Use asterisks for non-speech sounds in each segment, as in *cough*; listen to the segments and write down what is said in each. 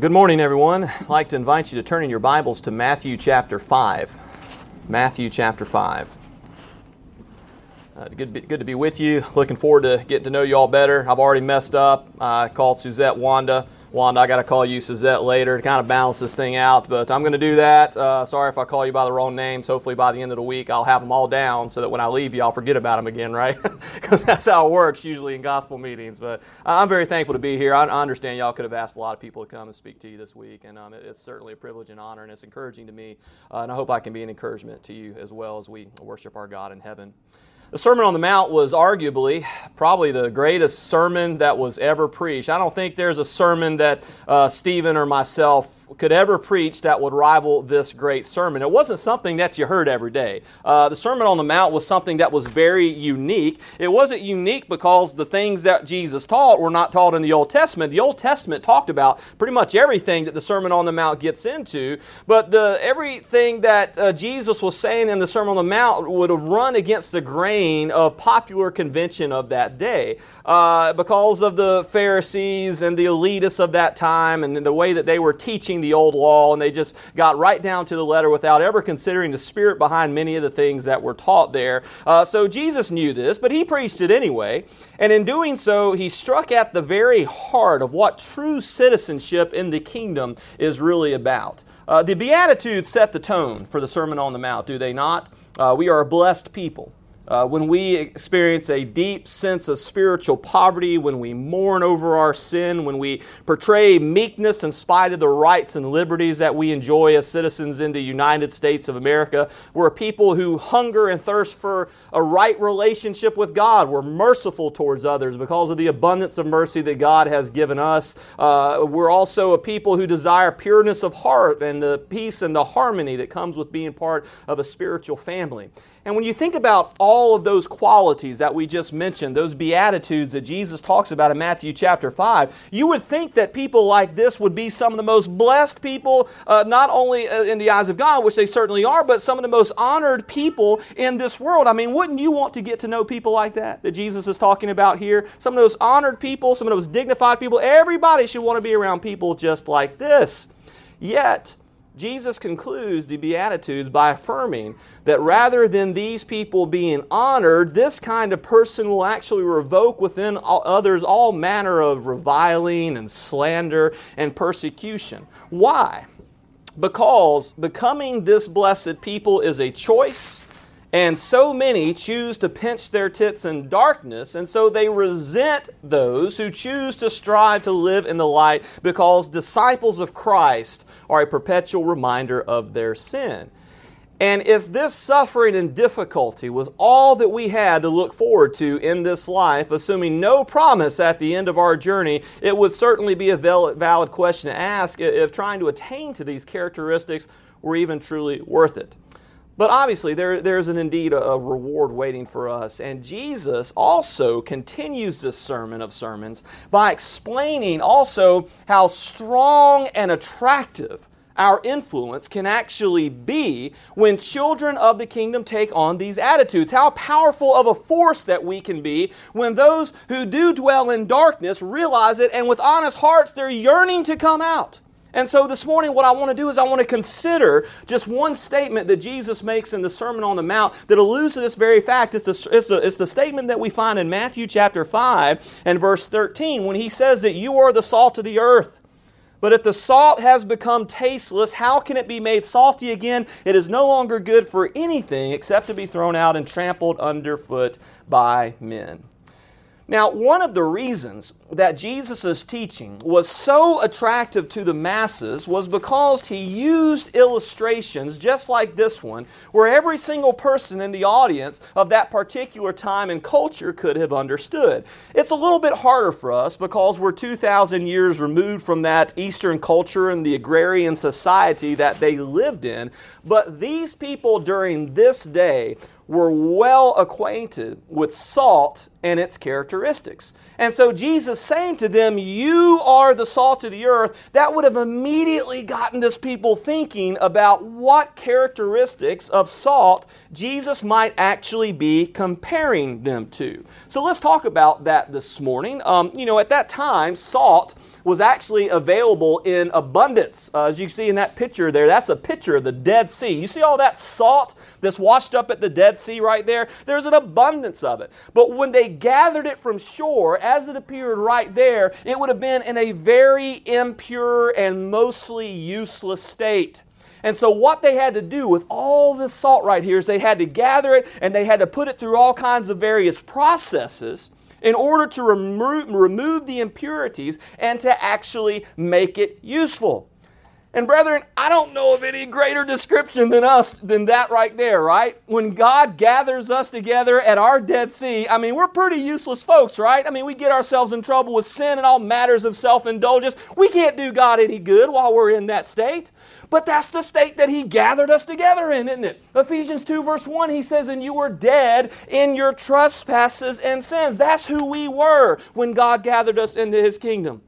Good morning, everyone. I'd like to invite you to turn in your Bibles to Matthew chapter 5. Matthew chapter 5. Uh, good, to be, good to be with you. Looking forward to getting to know you all better. I've already messed up. I called Suzette Wanda. Wanda, I got to call you Suzette later to kind of balance this thing out, but I'm going to do that. Uh, sorry if I call you by the wrong names. Hopefully, by the end of the week, I'll have them all down so that when I leave you, I'll forget about them again, right? *laughs* Because that's how it works usually in gospel meetings. But I'm very thankful to be here. I, I, understand y'all could have asked a lot of people to come and speak to you this week, and um, it, it's certainly a privilege and honor, and it's encouraging to me. Uh, and I hope I can be an encouragement to you as well as we worship our God in heaven. The Sermon on the Mount was arguably probably the greatest sermon that was ever preached. I don't think there's a sermon that uh, Stephen or myself could ever preach that would rival this great sermon. It wasn't something that you heard every day. Uh, the Sermon on the Mount was something that was very unique. It wasn't unique because the things that Jesus taught were not taught in the Old Testament. The Old Testament talked about pretty much everything that the Sermon on the Mount gets into, but the everything that uh, Jesus was saying in the Sermon on the Mount would have run against the grain of popular convention of that day uh, because of the Pharisees and the elitists of that time and the way that they were teaching the old law, and they just got right down to the letter without ever considering the spirit behind many of the things that were taught there. Uh, so Jesus knew this, but he preached it anyway. And in doing so, he struck at the very heart of what true citizenship in the kingdom is really about. Uh, the Beatitudes set the tone for the Sermon on the Mount, do they not? Uh, we are a blessed people. Uh, when we experience a deep sense of spiritual poverty, when we mourn over our sin, when we portray meekness in spite of the rights and liberties that we enjoy as citizens in the United States of America, we're people who hunger and thirst for a right relationship with God. We're merciful towards others because of the abundance of mercy that God has given us. Uh, we're also a people who desire pureness of heart and the peace and the harmony that comes with being part of a spiritual family. And when you think about all of those qualities that we just mentioned, those beatitudes that Jesus talks about in Matthew chapter 5, you would think that people like this would be some of the most blessed people, uh, not only uh, in the eyes of God, which they certainly are, but some of the most honored people in this world. I mean, wouldn't you want to get to know people like that that Jesus is talking about here? Some of those honored people, some of those dignified people. Everybody should want to be around people just like this. Yet, Jesus concludes the Beatitudes by affirming that rather than these people being honored, this kind of person will actually revoke within others all manner of reviling and slander and persecution. Why? Because becoming this blessed people is a choice and so many choose to pinch their tits in darkness, and so they resent those who choose to strive to live in the light because disciples of Christ are a perpetual reminder of their sin. And if this suffering and difficulty was all that we had to look forward to in this life, assuming no promise at the end of our journey, it would certainly be a valid question to ask if trying to attain to these characteristics were even truly worth it. But obviously, there, there's an indeed a, a, reward waiting for us. And Jesus also continues this sermon of sermons by explaining also how strong and attractive our influence can actually be when children of the kingdom take on these attitudes. How powerful of a force that we can be when those who do dwell in darkness realize it and with honest hearts they're yearning to come out. And so this morning, what I want to do is I want to consider just one statement that Jesus makes in the Sermon on the Mount that alludes to this very fact. It's the, it's, the, it's the statement that we find in Matthew chapter 5 and verse 13 when he says that you are the salt of the earth. But if the salt has become tasteless, how can it be made salty again? It is no longer good for anything except to be thrown out and trampled underfoot by men. Now, one of the reasons that Jesus' teaching was so attractive to the masses was because he used illustrations just like this one, where every single person in the audience of that particular time and culture could have understood. It's a little bit harder for us because we're 2,000 years removed from that Eastern culture and the agrarian society that they lived in, but these people during this day were well acquainted with salt and its characteristics. And so Jesus saying to them, You are the salt of the earth, that would have immediately gotten this people thinking about what characteristics of salt Jesus might actually be comparing them to. So let's talk about that this morning. Um, you know, at that time, salt was actually available in abundance. Uh, as you see in that picture there, that's a picture of the Dead Sea. You see all that salt that's washed up at the Dead Sea right there? There's an abundance of it. But when they gathered it from shore, as it appeared right there, it would have been in a very impure and mostly useless state. And so, what they had to do with all this salt right here is they had to gather it and they had to put it through all kinds of various processes in order to remo- remove the impurities and to actually make it useful. And brethren, I don't know of any greater description than us than that right there, right? When God gathers us together at our Dead Sea, I mean, we're pretty useless folks, right? I mean, we get ourselves in trouble with sin and all matters of self indulgence. We can't do God any good while we're in that state. But that's the state that He gathered us together in, isn't it? Ephesians 2, verse 1, He says, And you were dead in your trespasses and sins. That's who we were when God gathered us into His kingdom.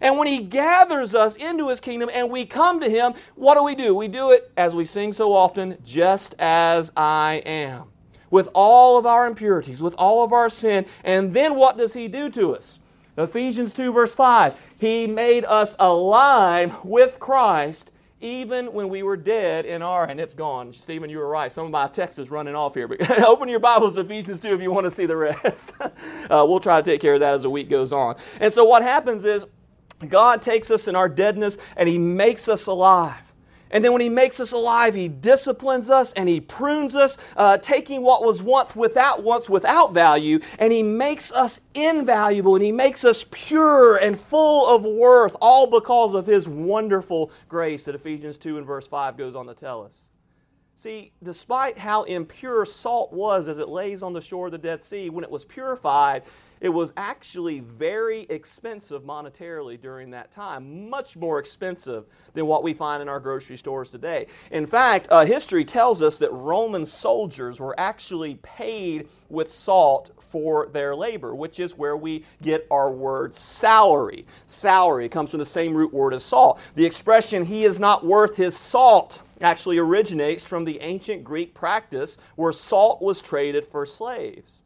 And when He gathers us into His kingdom and we come to Him, what do we do? We do it, as we sing so often, just as I am. With all of our impurities, with all of our sin. And then what does He do to us? Ephesians 2, verse 5. He made us alive with Christ even when we were dead in our, and it's gone. Stephen, you were right. Some of my text is running off here. But *laughs* open your Bibles to Ephesians 2 if you want to see the rest. *laughs* uh, we'll try to take care of that as the week goes on. And so what happens is God takes us in our deadness and He makes us alive. And then when He makes us alive, He disciplines us and He prunes us, uh, taking what was once without once without value, and He makes us invaluable and He makes us pure and full of worth, all because of His wonderful grace that Ephesians 2 and verse 5 goes on to tell us. See, despite how impure salt was as it lays on the shore of the Dead Sea, when it was purified, it was actually very expensive monetarily during that time, much more expensive than what we find in our grocery stores today. In fact, uh, history tells us that Roman soldiers were actually paid with salt for their labor, which is where we get our word salary. Salary comes from the same root word as salt. The expression, he is not worth his salt, actually originates from the ancient Greek practice where salt was traded for slaves.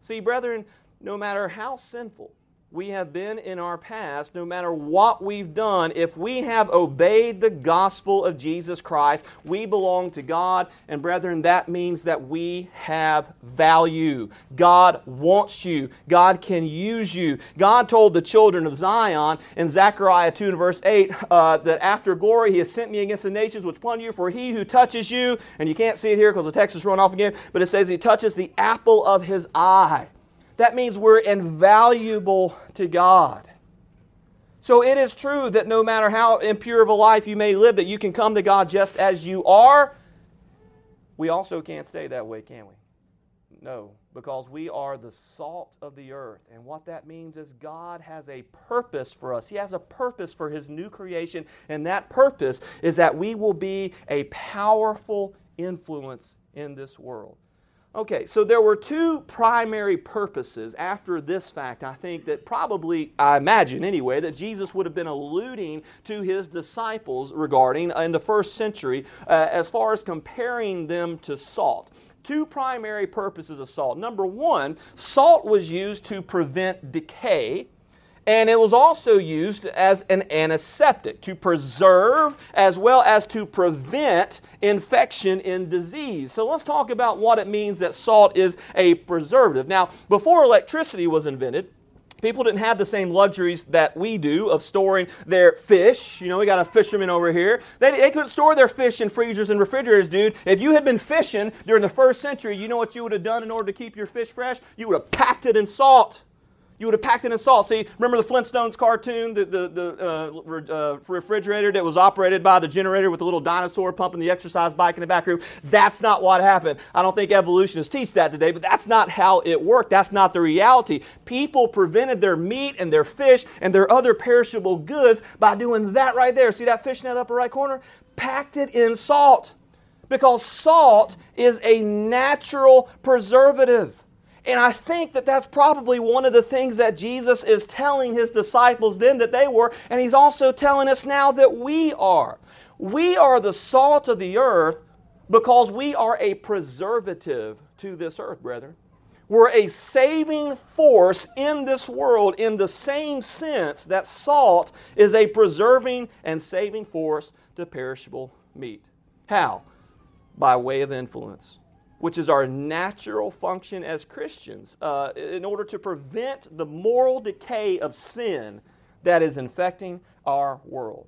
See, brethren, no matter how sinful we have been in our past, no matter what we've done, if we have obeyed the gospel of Jesus Christ, we belong to God. And brethren, that means that we have value. God wants you, God can use you. God told the children of Zion in Zechariah 2 and verse 8 uh, that after glory, He has sent me against the nations which upon you, for he who touches you, and you can't see it here because the text is run off again, but it says He touches the apple of His eye. That means we're invaluable to God. So it is true that no matter how impure of a life you may live, that you can come to God just as you are. We also can't stay that way, can we? No, because we are the salt of the earth. And what that means is God has a purpose for us. He has a purpose for His new creation, and that purpose is that we will be a powerful influence in this world. Okay, so there were two primary purposes after this fact, I think, that probably, I imagine anyway, that Jesus would have been alluding to his disciples regarding in the first century uh, as far as comparing them to salt. Two primary purposes of salt. Number one, salt was used to prevent decay and it was also used as an antiseptic to preserve as well as to prevent infection in disease. So let's talk about what it means that salt is a preservative. Now, before electricity was invented, People didn't have the same luxuries that we do of storing their fish. You know, we got a fisherman over here. They, they couldn't store their fish in freezers and refrigerators, dude. If you had been fishing during the first century, you know what you would have done in order to keep your fish fresh? You would have packed it in salt. You would have packed it in salt. See, remember the Flintstones cartoon, the, the, the uh, uh, refrigerator that was operated by the generator with the little dinosaur pumping the exercise bike in the back room? That's not what happened. I don't think evolutionists teach that today, but that's not how it worked. That's not the reality. People prevented their meat and their fish and their other perishable goods by doing that right there. See that fish in upper right corner? Packed it in salt Because salt is a natural preservative. And I think that that's probably one of the things that Jesus is telling his disciples then that they were, and he's also telling us now that we are. We are the salt of the earth because we are a preservative to this earth, brethren. We're a saving force in this world in the same sense that salt is a preserving and saving force to perishable meat. How? By way of influence which is our natural function as Christians, uh, in order to prevent the moral decay of sin that is infecting our world.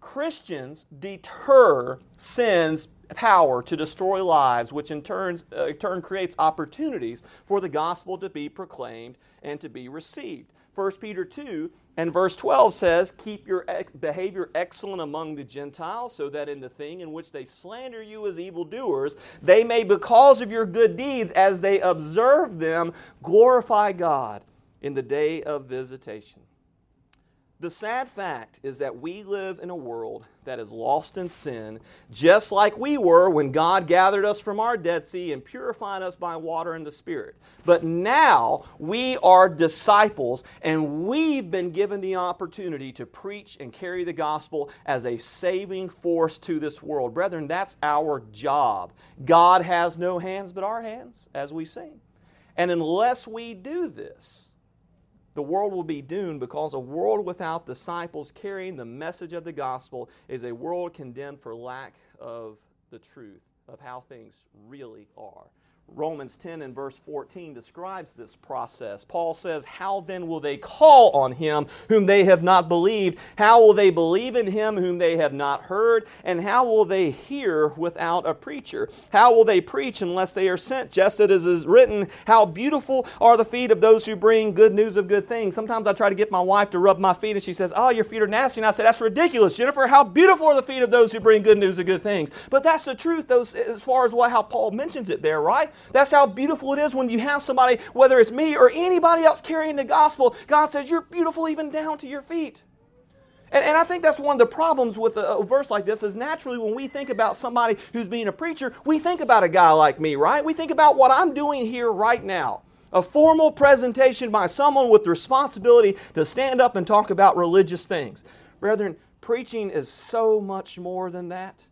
Christians deter sin's power to destroy lives, which in turn, uh, turn creates opportunities for the gospel to be proclaimed and to be received. 1 Peter 2 and verse 12 says, Keep your behavior excellent among the Gentiles, so that in the thing in which they slander you as evildoers, they may, because of your good deeds, as they observe them, glorify God in the day of visitation. The sad fact is that we live in a world that is lost in sin, just like we were when God gathered us from our Dead Sea and purified us by water and the Spirit. But now we are disciples, and we've been given the opportunity to preach and carry the gospel as a saving force to this world. Brethren, that's our job. God has no hands but our hands, as we sing. And unless we do this, the world will be doomed because a world without disciples carrying the message of the gospel is a world condemned for lack of the truth of how things really are. Romans 10 and verse 14 describes this process. Paul says, How then will they call on him whom they have not believed? How will they believe in him whom they have not heard? And how will they hear without a preacher? How will they preach unless they are sent? Just as it is written, How beautiful are the feet of those who bring good news of good things. Sometimes I try to get my wife to rub my feet, and she says, Oh, your feet are nasty. And I said, That's ridiculous, Jennifer. How beautiful are the feet of those who bring good news of good things. But that's the truth, those, as far as what, how Paul mentions it there, right? That's how beautiful it is when you have somebody, whether it's me or anybody else carrying the gospel, God says, You're beautiful even down to your feet. And, and I think that's one of the problems with a, a, verse like this is naturally when we think about somebody who's being a preacher, we think about a guy like me, right? We think about what I'm doing here right now. A formal presentation by someone with the responsibility to stand up and talk about religious things. Brethren, preaching is so much more than that.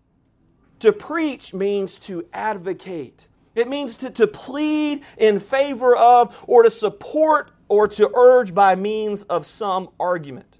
To preach means to advocate it means to, to plead in favor of, or to support, or to urge by means of some argument.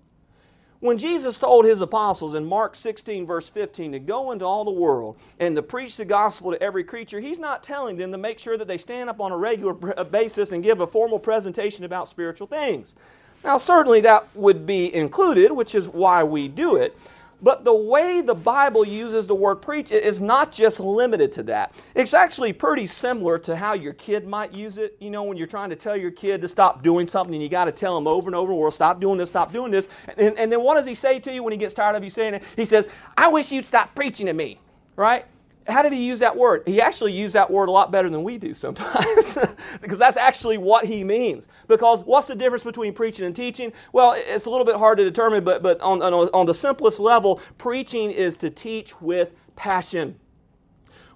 When Jesus told his apostles in Mark 16, verse 15, to go into all the world and to preach the gospel to every creature, he's not telling them to make sure that they stand up on a regular uh, basis and give a formal presentation about spiritual things. Now, certainly that would be included, which is why we do it. But the way the Bible uses the word preach is not just limited to that. It's actually pretty similar to how your kid might use it. You know, when you're trying to tell your kid to stop doing something and you got to tell him over and over, well, stop doing this, stop doing this. And, and then what does he say to you when he gets tired of you saying it? He says, I wish you'd stop preaching to me, right? How did he use that word? He actually used that word a lot better than we do sometimes, *laughs* because that's actually what he means. Because what's the difference between preaching and teaching? Well, it's a little bit hard to determine, but, but on, on, on the simplest level, preaching is to teach with passion.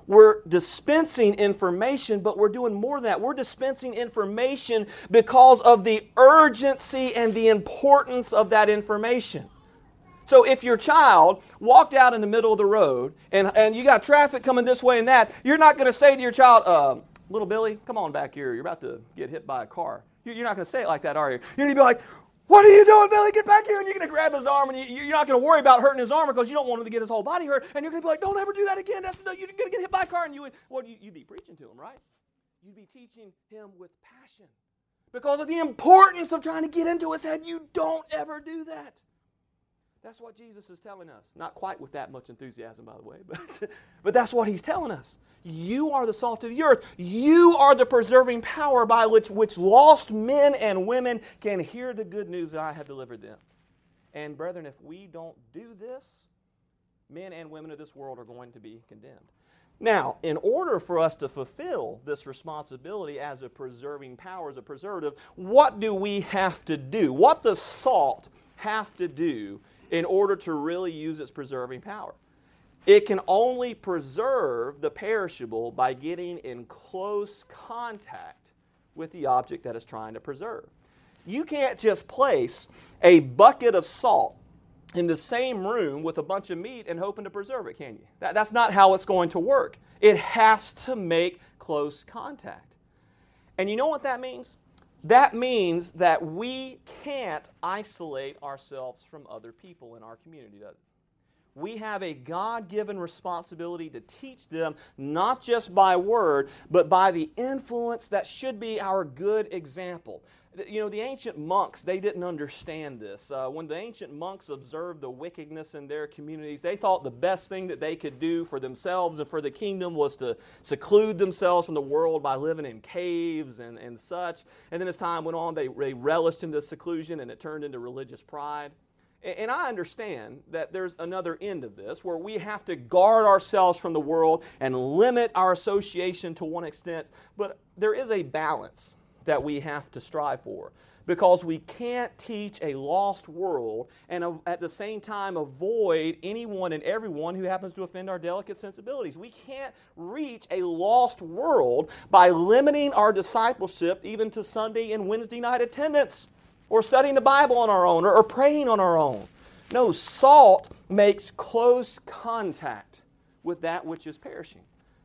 We're dispensing information, but we're doing more than that. We're dispensing information because of the urgency and the importance of that information. So if your child walked out in the middle of the road and, and you got traffic coming this way and that, you're not going to say to your child, uh, little Billy, come on back here. You're about to get hit by a car. You're not going to say it like that, are you? You're going to be like, what are you doing, Billy? Get back here. And you're going to grab his arm and you, are not going to worry about hurting his arm because you don't want him to get his whole body hurt. And you're going to be like, don't ever do that again. That's, you're going to get hit by a car. And you would, well, you, you'd be preaching to him, right? You'd be teaching him with passion because of the importance of trying to get into his head. You don't ever do that. That's what Jesus is telling us. Not quite with that much enthusiasm, by the way, *laughs* but, but that's what he's telling us. You are the salt of the earth. You are the preserving power by which, which lost men and women can hear the good news that I have delivered them. And, brethren, if we don't do this, men and women of this world are going to be condemned. Now, in order for us to fulfill this responsibility as a preserving power, as a preservative, what do we have to do? What does salt have to do in order to really use its preserving power. It can only preserve the perishable by getting in close contact with the object that it's trying to preserve. You can't just place a bucket of salt in the same room with a bunch of meat and hoping to preserve it, can you? That, that's not how it's going to work. It has to make close contact. And you know what that means? That means that we can't isolate ourselves from other people in our community, does it? we have a God given responsibility to teach them not just by word, but by the influence that should be our good example. You know, the ancient monks, they didn't understand this. Uh, when the ancient monks observed the wickedness in their communities, they thought the best thing that they could do for themselves and for the kingdom was to seclude themselves from the world by living in caves and, and such. And then as time went on, they, they relished in this seclusion and it turned into religious pride. And I understand that there's another end of this where we have to guard ourselves from the world and limit our association to one extent, but there is a balance that we have to strive for because we can't teach a lost world and at the same time avoid anyone and everyone who happens to offend our delicate sensibilities. We can't reach a lost world by limiting our discipleship even to Sunday and Wednesday night attendance or studying the Bible on our own or, praying on our own. No, salt makes close contact with that which is perishing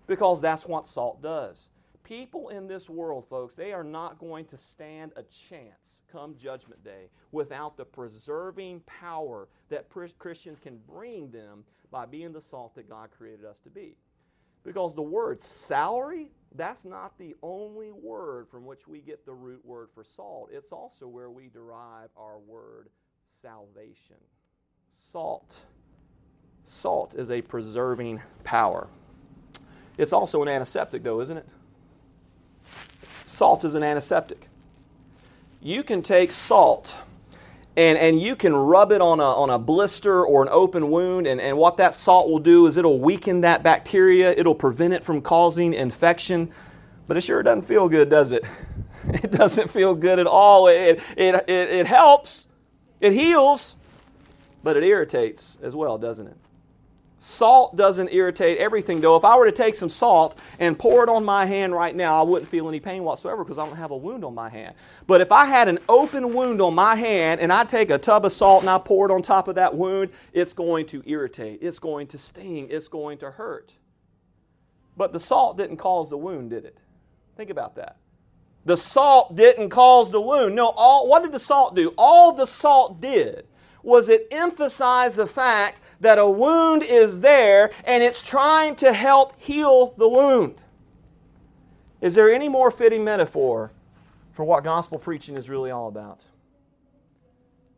because that's what salt does. People in this world, folks, they are not going to stand a chance come Judgment Day without the preserving power that Christians can bring them by being the salt that God created us to be. Because the word salary, that's not the only word from which we get the root word for salt. It's also where we derive our word salvation. Salt. Salt is a preserving power. It's also an antiseptic, though, isn't it? Salt is an antiseptic. You can take salt and, and you can rub it on a, on a blister or an open wound, and, and what that salt will do is it'll weaken that bacteria, it'll prevent it from causing infection. But it sure doesn't feel good, does it? *laughs* It doesn't feel good at all. It, it, it, it helps, it heals, but it irritates as well, doesn't it? Salt doesn't irritate everything, though. If I were to take some salt and pour it on my hand right now, I wouldn't feel any pain whatsoever because I don't have a wound on my hand. But if I had an open wound on my hand and I take a tub of salt and I pour it on top of that wound, it's going to irritate, it's going to sting, it's going to hurt. But the salt didn't cause the wound, did it? Think about that. The salt didn't cause the wound. No, all, what did the salt do? All the salt did was it emphasized the fact that a wound is there and it's trying to help heal the wound. Is there any more fitting metaphor for what gospel preaching is really all about?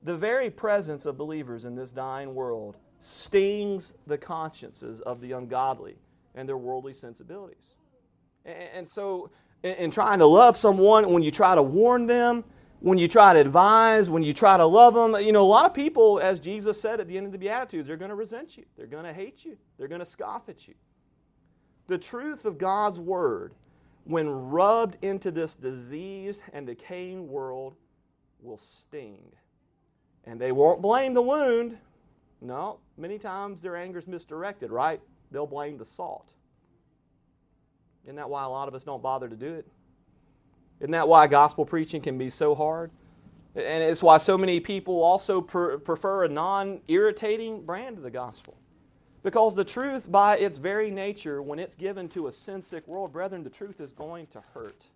The very presence of believers in this dying world stings the consciences of the ungodly and their worldly sensibilities. And so, in trying to love someone, when you try to warn them, when you try to advise, when you try to love them, you know, a lot of people, as Jesus said at the end of the Beatitudes, they're going to resent you. They're going to hate you. They're going to scoff at you. The truth of God's Word, when rubbed into this diseased and decaying world, will sting. And they won't blame the wound. No, many times their anger is misdirected, right? They'll blame the salt. Isn't that why a lot of us don't bother to do it? Isn't that why gospel preaching can be so hard? And it's why so many people also per- prefer a non irritating brand of the gospel. Because the truth, by its very nature, when it's given to a sin sick world, brethren, the truth is going to hurt.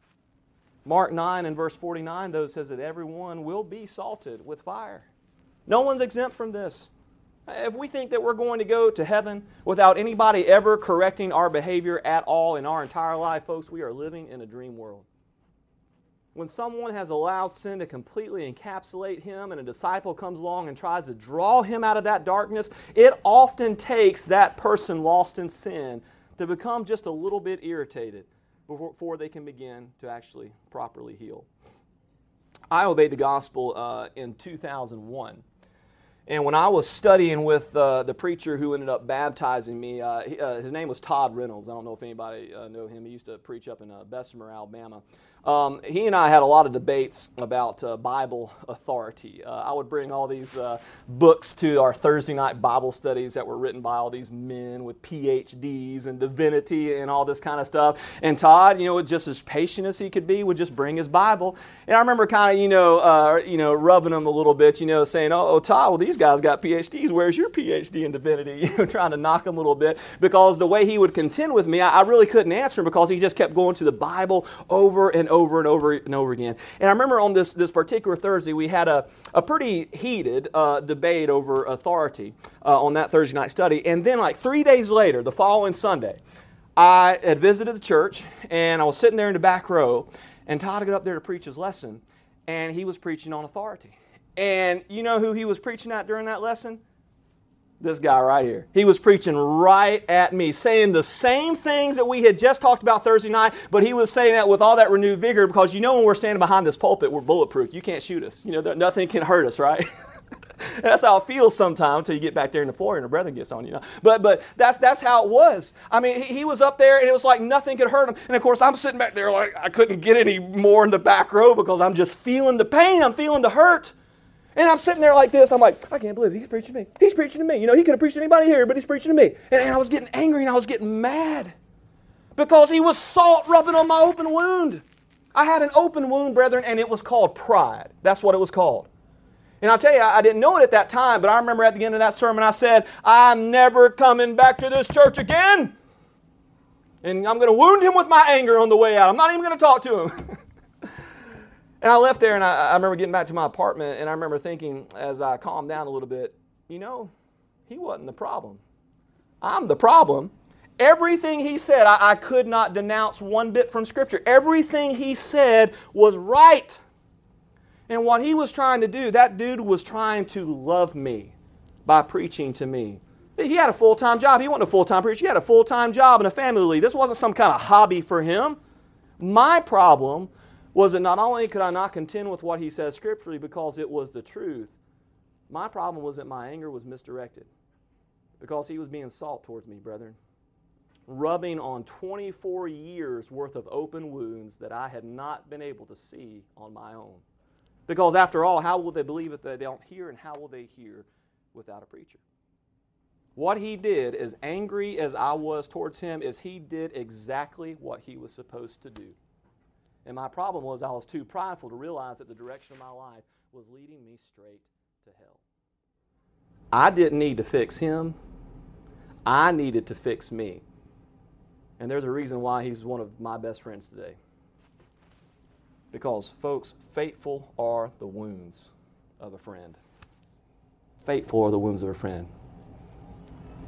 Mark 9 and verse 49, though, says that everyone will be salted with fire. No one's exempt from this. If we think that we're going to go to heaven without anybody ever correcting our behavior at all in our entire life, folks, we are living in a dream world when someone has allowed sin to completely encapsulate him and a disciple comes along and tries to draw him out of that darkness, it often takes that person lost in sin to become just a little bit irritated before they can begin to actually properly heal. I obeyed the gospel uh, in 2001. And when I was studying with uh, the preacher who ended up baptizing me, uh, he, uh, his name was Todd Reynolds. I don't know if anybody uh, know him. He used to preach up in uh, Bessemer, Alabama. Um, he and I had a lot of debates about uh, Bible authority. Uh, I would bring all these books to our Thursday night Bible studies that were written by all these men with PhDs and divinity and all this kind of stuff. And Todd, you know, just as patient as he could be, would just bring his Bible. And I remember kind of, you know, you know, rubbing him a little bit, you know, saying, "Oh, oh Todd, well, these guys got PhDs. Where's your PhD in divinity?" *laughs* You know, trying to knock him a little bit because the way he would contend with me, I, I really couldn't answer him because he just kept going to the Bible over and over over and over and over again. And I remember on this, this particular Thursday, we had a, a pretty heated uh, debate over authority uh, on that Thursday night study. And then, like three days later, the following Sunday, I had visited the church and I was sitting there in the back row, and Todd got up there to preach his lesson, and he was preaching on authority. And you know who he was preaching at during that lesson? this guy right here. He was preaching right at me, saying the same things that we had just talked about Thursday night, but he was saying that with all that renewed vigor because you know when we're standing behind this pulpit, we're bulletproof. You can't shoot us. You know, nothing can hurt us, right? *laughs* that's how it feels sometimes until you get back there in the floor and the brethren gets on you. Know? But but that's that's how it was. I mean, he, he, was up there and it was like nothing could hurt him. And of course, I'm sitting back there like I couldn't get any more in the back row because I'm just feeling the pain. I'm feeling the hurt. And I'm sitting there like this. I'm like, I can't believe it. he's preaching to me. He's preaching to me. You know, he could have preached to anybody here, but he's preaching to me. And, and I was getting angry and I was getting mad because he was salt rubbing on my open wound. I had an open wound, brethren, and it was called pride. That's what it was called. And I'll tell you, I didn't know it at that time, but I remember at the end of that sermon, I said, I'm never coming back to this church again. And I'm going to wound him with my anger on the way out. I'm not even going to talk to him. *laughs* And I left there and I, I, remember getting back to my apartment and I remember thinking as I calmed down a little bit, you know, he wasn't the problem. I'm the problem. Everything he said, I, I could not denounce one bit from Scripture. Everything he said was right. And what he was trying to do, that dude was trying to love me by preaching to me. He had a full time job. He wasn't a full time preacher. He had a full time job and a family. This wasn't some kind of hobby for him. My problem was that not only could I not contend with what he says scripturally because it was the truth, my problem was that my anger was misdirected because he was being salt towards me, brethren, rubbing on 24 years worth of open wounds that I had not been able to see on my own. Because after all, how will they believe if they don't hear, and how will they hear without a preacher? What he did, as angry as I was towards him, is he did exactly what he was supposed to do. And my problem was I was too prideful to realize that the direction of my life was leading me straight to hell. I didn't need to fix him, I needed to fix me. And there's a reason why he's one of my best friends today. Because, folks, faithful are the wounds of a friend. Faithful are the wounds of a friend.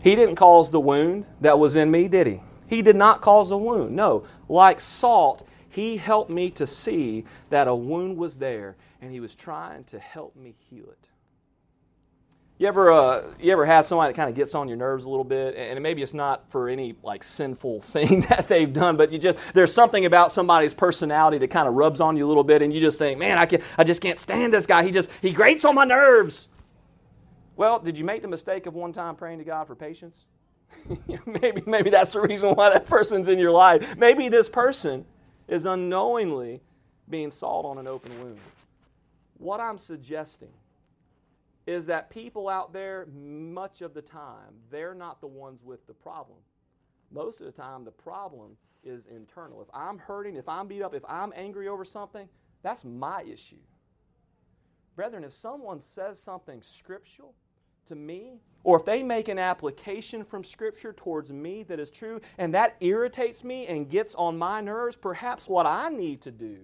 He didn't cause the wound that was in me, did he? He did not cause the wound. No. Like salt, he helped me to see that a wound was there and He was trying to help me heal it. You ever, uh, you ever had somebody that kind of gets on your nerves a little bit, and maybe it's not for any like sinful *laughs* thing that they've done, but you just there's something about somebody's personality that kind of rubs on you a little bit, and you just think, man, I can I just can't stand this guy. He just he grates on my nerves. Well, did you make the mistake of one time praying to God for patience? *laughs* maybe maybe that's the reason why that person's in your life. Maybe this person is unknowingly being salt on an open wound. What I'm suggesting is that people out there, much of the time, they're not the ones with the problem. Most of the time, the problem is internal. If I'm hurting, if I'm beat up, if I'm angry over something, that's my issue. Brethren, if someone says something scriptural to me, or if they make an application from Scripture towards me that is true and that irritates me and gets on my nerves, perhaps what I need to do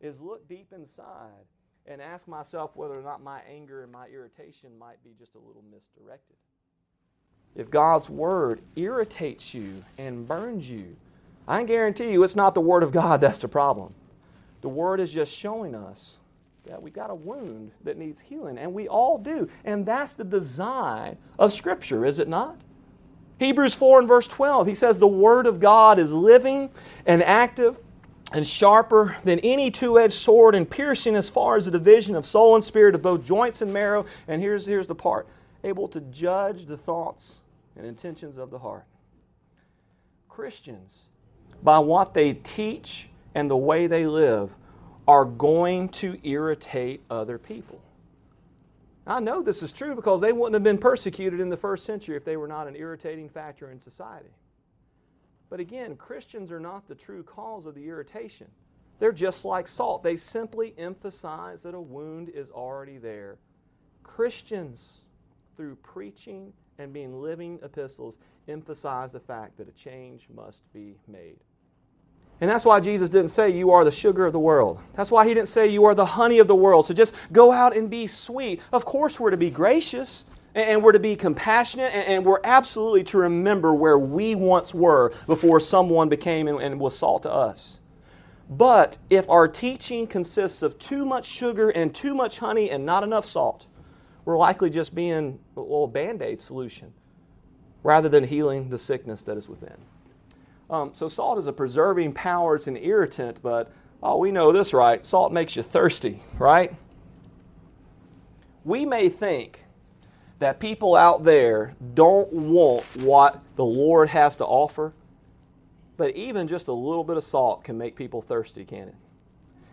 is look deep inside and ask myself whether or not my anger and my irritation might be just a little misdirected. If God's Word irritates you and burns you, I guarantee you it's not the Word of God that's the problem. The Word is just showing us that we got a wound that needs healing, and we all do. And that's the design of Scripture, is it not? Hebrews 4 and verse 12, he says, The Word of God is living and active, and sharper than any two edged sword, and piercing as far as the division of soul and spirit, of both joints and marrow. And here's, here's the part able to judge the thoughts and intentions of the heart. Christians, by what they teach and the way they live, are going to irritate other people. I know this is true because they wouldn't have been persecuted in the first century if they were not an irritating factor in society. But again, Christians are not the true cause of the irritation. They're just like salt. They simply emphasize that a wound is already there. Christians, through preaching and being living epistles, emphasize the fact that a change must be made. And that's why Jesus didn't say, You are the sugar of the world. That's why he didn't say, You are the honey of the world. So just go out and be sweet. Of course, we're to be gracious and we're to be compassionate, and we're absolutely to remember where we once were before someone became and was salt to us. But if our teaching consists of too much sugar and too much honey and not enough salt, we're likely just being well, a band aid solution rather than healing the sickness that is within. Um, so, salt is a preserving power, it's an irritant, but oh, we know this, right? Salt makes you thirsty, right? We may think that people out there don't want what the Lord has to offer, but even just a little bit of salt can make people thirsty, can it?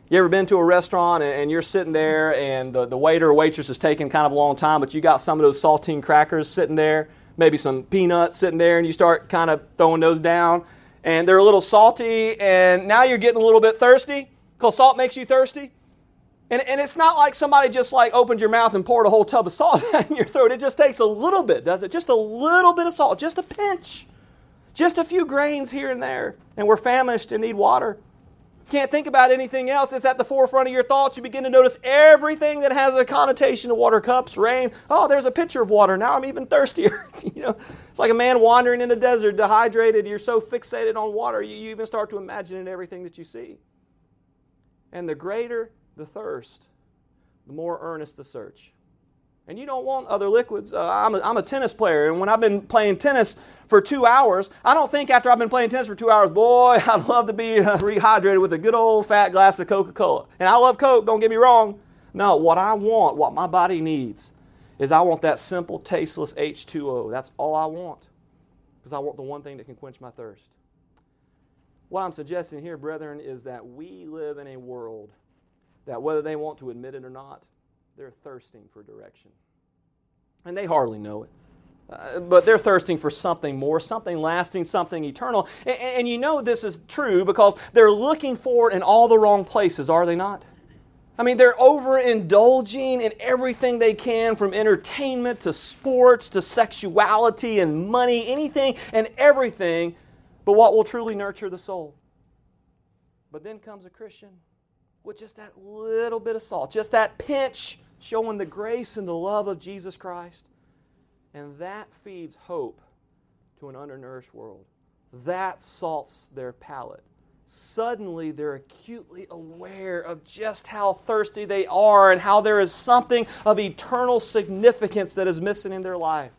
You ever been to a restaurant and, you're sitting there and the, the waiter or waitress is taking kind of a long time, but you got some of those saltine crackers sitting there, maybe some peanuts sitting there, and you start kind of throwing those down, and they're a little salty, and now you're getting a little bit thirsty because salt makes you thirsty. And, and it's not like somebody just like opened your mouth and poured a whole tub of salt *laughs* in your throat. It just takes a little bit, does it? Just a little bit of salt, just a pinch, just a few grains here and there. And we're famished and need water. Can't think about anything else. It's at the forefront of your thoughts. You begin to notice everything that has a connotation of water cups, rain. Oh, there's a pitcher of water. Now I'm even thirstier. *laughs* you know, it's like a man wandering in the desert, dehydrated. You're so fixated on water, you, you even start to imagine in everything that you see. And the greater the thirst, the more earnest the search. And you don't want other liquids. Uh, I'm, a, I'm a tennis player, and when I've been playing tennis for two hours, I don't think after I've been playing tennis for two hours, boy, *laughs* I'd love to be uh, rehydrated with a good old fat glass of Coca Cola. And I love Coke, don't get me wrong. No, what I want, what my body needs, is I want that simple, tasteless H2O. That's all I want. Because I want the one thing that can quench my thirst. What I'm suggesting here, brethren, is that we live in a world that whether they want to admit it or not, they're thirsting for direction. And they hardly know it. Uh, but they're thirsting for something more, something lasting, something eternal. And, and, you know this is true because they're looking for it in all the wrong places, are they not? I mean, they're overindulging in everything they can from entertainment to sports to sexuality and money, anything and everything but what will truly nurture the soul. But then comes a Christian with just that little bit of salt, just that pinch showing the grace and the love of Jesus Christ. And that feeds hope to an undernourished world. That salts their palate. Suddenly, they're acutely aware of just how thirsty they are and how there is something of eternal significance that is missing in their life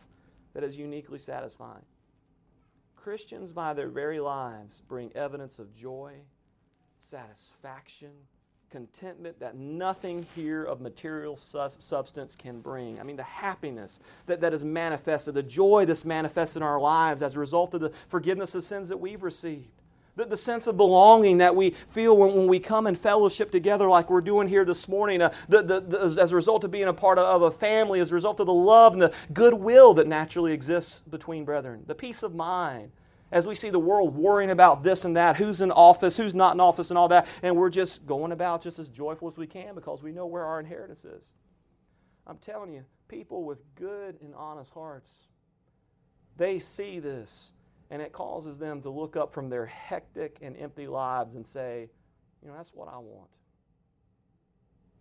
that is uniquely satisfying. Christians, by their very lives, bring evidence of joy, satisfaction, contentment that nothing here of material substance can bring. I mean, the happiness that, that is manifested, the joy that's manifested in our lives as a result of the forgiveness of sins that we've received. The, the sense of belonging that we feel when, when we come in fellowship together, like we're doing here this morning, uh, the, the, the, as a result of being a part of, of a family, as a result of the love and the goodwill that naturally exists between brethren, the peace of mind as we see the world worrying about this and that, who's in office, who's not in office, and all that, and we're just going about just as joyful as we can because we know where our inheritance is. I'm telling you, people with good and honest hearts, they see this, and it causes them to look up from their hectic and empty lives and say, you know, that's what I want.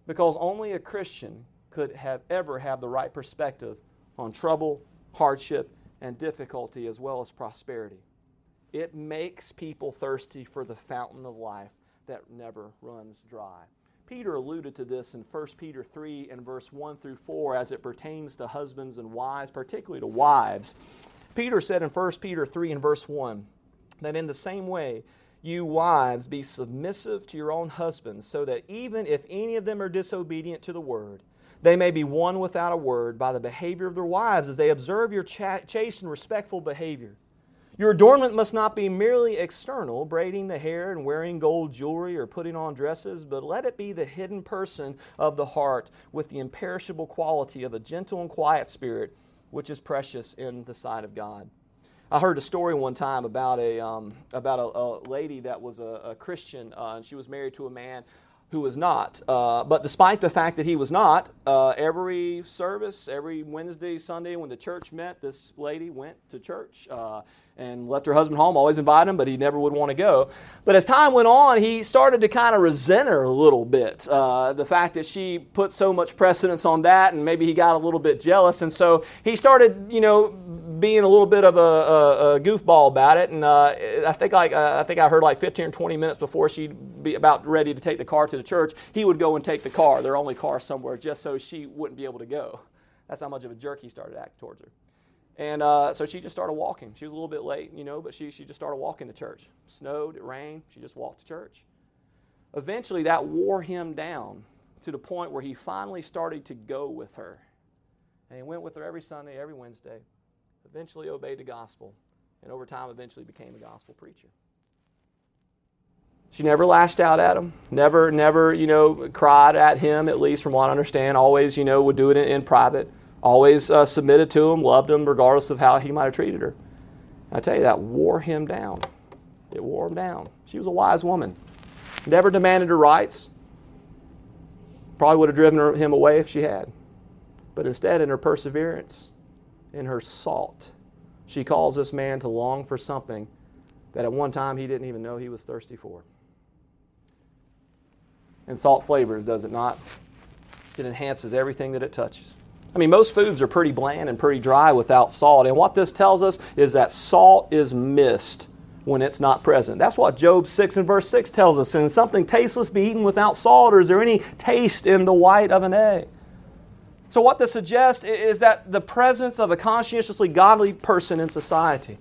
Because only a Christian could have ever have the right perspective on trouble, hardship, and difficulty as well as prosperity. It makes people thirsty for the fountain of life that never runs dry. Peter alluded to this in 1 Peter 3 and verse 1 through 4 as it pertains to husbands and wives, particularly to wives. Peter said in 1 Peter 3 and verse 1 that in the same way You wives, be submissive to your own husbands, so that even if any of them are disobedient to the word, they may be won without a word by the behavior of their wives as they observe your chaste and respectful behavior. Your adornment must not be merely external, braiding the hair and wearing gold jewelry or putting on dresses, but let it be the hidden person of the heart with the imperishable quality of a gentle and quiet spirit, which is precious in the sight of God. I heard a story one time about a um, about a, a, lady that was a, a Christian, uh, and she was married to a man who was not. Uh, but despite the fact that he was not, uh, every service, every Wednesday, Sunday, when the church met, this lady went to church uh, and left her husband home. Always invited him, but he never would want to go. But as time went on, he started to kind of resent her a little bit. Uh, the fact that she put so much precedence on that, and maybe he got a little bit jealous. And so he started, you know, being a little bit of a, a, a goofball about it, and uh, I think like uh, I think I heard like 15 or 20 minutes before she'd be about ready to take the car to the church, he would go and take the car, their only car somewhere, just so she wouldn't be able to go. That's how much of a jerk he started acting towards her. And uh, so she just started walking. She was a little bit late, you know, but she, she just started walking to church. snowed, it rained, she just walked to church. Eventually, that wore him down to the point where he finally started to go with her. And he went with her every Sunday, every Wednesday eventually obeyed the gospel, and over time eventually became a gospel preacher. She never lashed out at him, never, never, you know, cried at him, at least from what I understand. Always, you know, would do it in, in private. Always uh, submitted to him, loved him, regardless of how he might have treated her. I tell you, that wore him down. It wore him down. She was a wise woman. Never demanded her rights. Probably would have driven him away if she had. But instead, in her perseverance, in her salt. She calls this man to long for something that at one time he didn't even know he was thirsty for. And salt flavors, does it not? It enhances everything that it touches. I mean, most foods are pretty bland and pretty dry without salt. And what this tells us is that salt is missed when it's not present. That's what Job 6 and verse 6 tells us. And something tasteless be eaten without salt, or is there any taste in the white of an egg? So, what this suggests is that the presence of a conscientiously godly person in society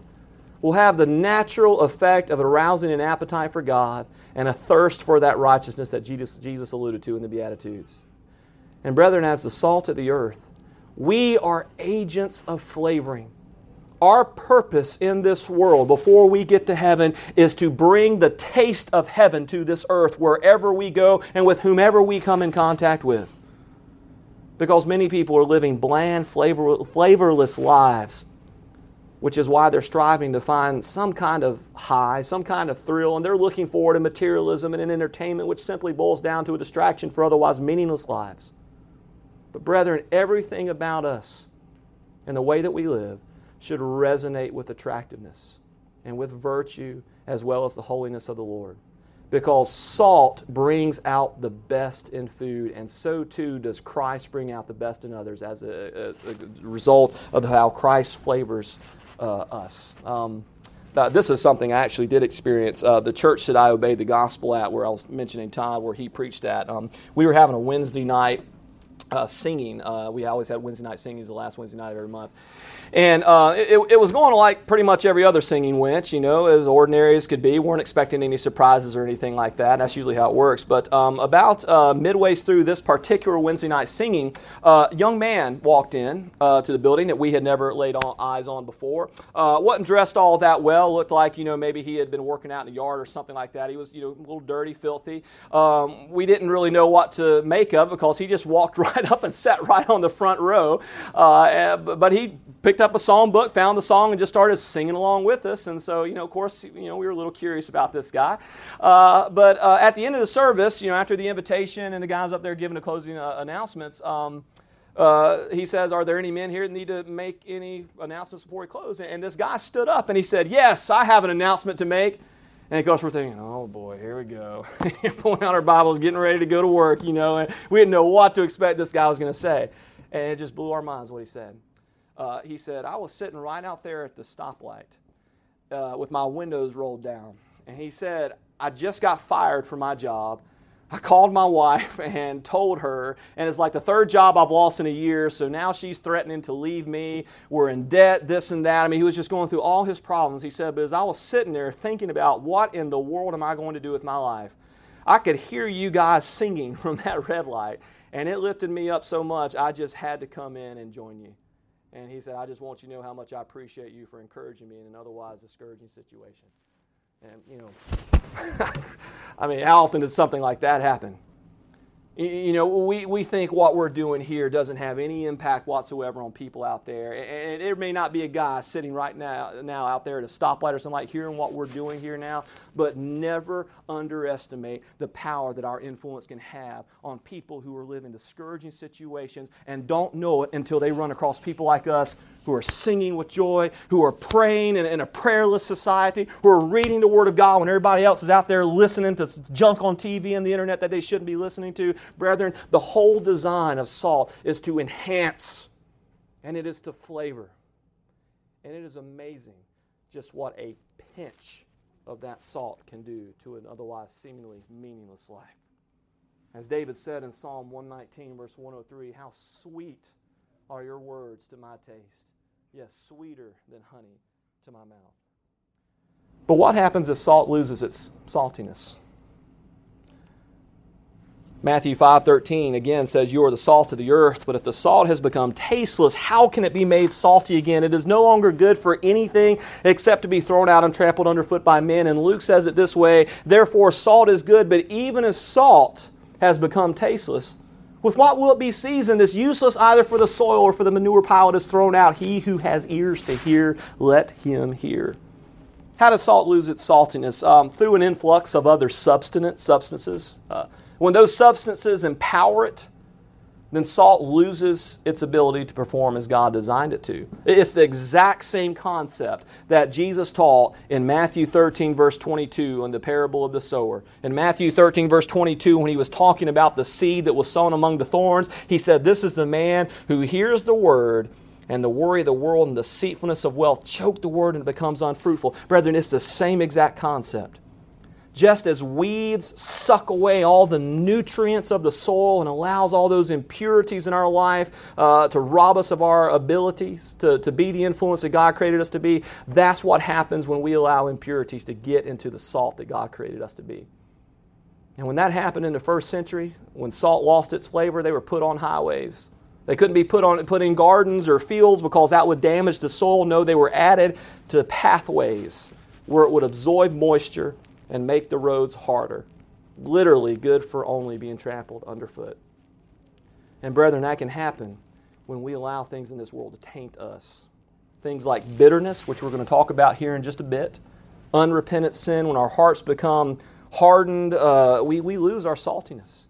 will have the natural effect of arousing an appetite for God and a thirst for that righteousness that Jesus, Jesus alluded to in the Beatitudes. And, brethren, as the salt of the earth, we are agents of flavoring. Our purpose in this world before we get to heaven is to bring the taste of heaven to this earth wherever we go and with whomever we come in contact with because many people are living bland, flavor, flavorless lives, which is why they're striving to find some kind of high, some kind of thrill, and they're looking forward to materialism and an entertainment which simply boils down to a distraction for otherwise meaningless lives. But, brethren, everything about us and the way that we live should resonate with attractiveness and with virtue as well as the holiness of the Lord because salt brings out the best in food, and so too does Christ bring out the best in others as a, a, a result of how Christ flavors us. Um, uh, this is something I actually did experience. Uh, the church that I obeyed the gospel at, where I was mentioning Todd, where he preached at, um, we were having a Wednesday night uh, singing. Uh, we always had Wednesday night singing, the last Wednesday night of every month. And uh, it, it, was going like pretty much every other singing went, you know, as ordinary as could be. We weren't expecting any surprises or anything like that. That's usually how it works. But um, about uh, midway through this particular Wednesday night singing, uh, a young man walked in uh, to the building that we had never laid on, eyes on before. Uh, wasn't dressed all that well. Looked like, you know, maybe he had been working out in the yard or something like that. He was, you know, a little dirty, filthy. Um, we didn't really know what to make of because he just walked *laughs* right up and sat right on the front row. Uh, but he picked picked up a song book, found the song, and just started singing along with us. And so, you know, of course, you know, we were a little curious about this guy. Uh, but uh, at the end of the service, you know, after the invitation and the guys up there giving the closing uh, announcements, um, uh, he says, Are there any men here that need to make any announcements before we close? And this guy stood up and he said, Yes, I have an announcement to make. And of course, we're thinking, oh boy, here we go. *laughs* Pulling out our Bibles, getting ready to go to work, you know, and we didn't know what to expect this guy was going to say. And it just blew our minds what he said uh, he said, I was sitting right out there at the stoplight uh, with my windows rolled down. And he said, I just got fired from my job. I called my wife *laughs* and told her, and it's like the third job I've lost in a year, so now she's threatening to leave me. We're in debt, this and that. I mean, he was just going through all his problems. He said, but as I was sitting there thinking about what in the world am I going to do with my life, I could hear you guys singing *laughs* from that red light, and it lifted me up so much, I just had to come in and join you. And he said, I just want you to know how much I appreciate you for encouraging me in an otherwise discouraging situation. And, you know, *laughs* I mean, how often does something like that happen? You know, we, we think what we're doing here doesn't have any impact whatsoever on people out there. And there may not be a guy sitting right now, now out there at a stoplight or something like hearing what we're doing here now, but never underestimate the power that our influence can have on people who are living discouraging situations and don't know it until they run across people like us who are singing with joy, who are praying in, in, a prayerless society, who are reading the Word of God when everybody else is out there listening to junk on TV and the internet that they shouldn't be listening to. Brethren, the whole design of salt is to enhance and it is to flavor. And it is amazing just what a pinch of that salt can do to an otherwise seemingly meaningless life. As David said in Psalm 119, verse 103, How sweet are your words to my taste yes, sweeter than honey to my mouth. But what happens if salt loses its saltiness? Matthew 5:13 again says you are the salt of the earth but if the salt has become tasteless how can it be made salty again it is no longer good for anything except to be thrown out and trampled underfoot by men and Luke says it this way therefore salt is good but even as salt has become tasteless with what will it be seasoned? It's useless either for the soil or for the manure pile it is thrown out. He who has ears to hear, let him hear. How does salt lose its saltiness? Um, through an influx of other substance, substances. Uh, when those substances empower it, then salt loses its ability to perform as God designed it to. It's the exact same concept that Jesus taught in Matthew 13, verse 22, in the parable of the sower. In Matthew 13, verse 22, when he was talking about the seed that was sown among the thorns, he said, This is the man who hears the word and the worry of the world and the deceitfulness of wealth choke the word and it becomes unfruitful. Brethren, it's the same exact concept just as weeds suck away all the nutrients of the soil and allows all those impurities in our life uh, to rob us of our abilities to, to be the influence that God created us to be, that's what happens when we allow impurities to get into the salt that God created us to be. And when that happened in the first century, when salt lost its flavor, they were put on highways. They couldn't be put on put in gardens or fields because that would damage the soil. No, they were added to pathways where it would absorb moisture and make the roads harder. Literally, good for only being trampled underfoot. And, brethren, that can happen when we allow things in this world to taint us. Things like bitterness, which we're going to talk about here in just a bit, unrepentant sin, when our hearts become hardened, uh, we, we lose our saltiness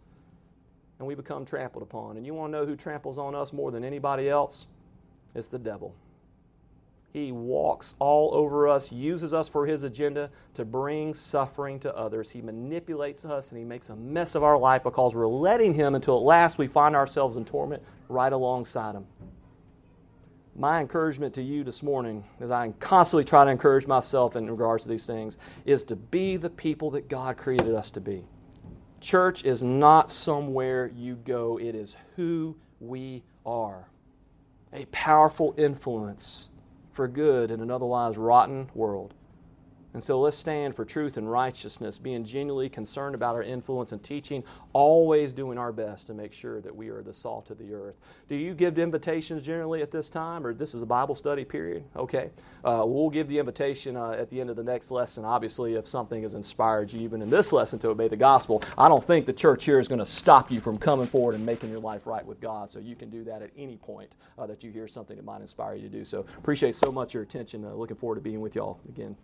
and we become trampled upon. And you want to know who tramples on us more than anybody else? It's the devil. He walks all over us, uses us for his agenda to bring suffering to others. He manipulates us and he makes a mess of our life because we're letting him until at last we find ourselves in torment right alongside him. My encouragement to you this morning, as I constantly try to encourage myself in regards to these things, is to be the people that God created us to be. Church is not somewhere you go, it is who we are. A powerful influence for good in an otherwise rotten world. And so let's stand for truth and righteousness, being genuinely concerned about our influence and teaching, always doing our best to make sure that we are the salt of the earth. Do you give invitations generally at this time, or this is a Bible study period? Okay. Uh, we'll give the invitation uh, at the end of the next lesson. Obviously, if something has inspired you, even in this lesson, to obey the gospel, I don't think the church here is going to stop you from coming forward and making your life right with God. So you can do that at any point uh, that you hear something that might inspire you to do so. Appreciate so much your attention. Uh, looking forward to being with y'all again.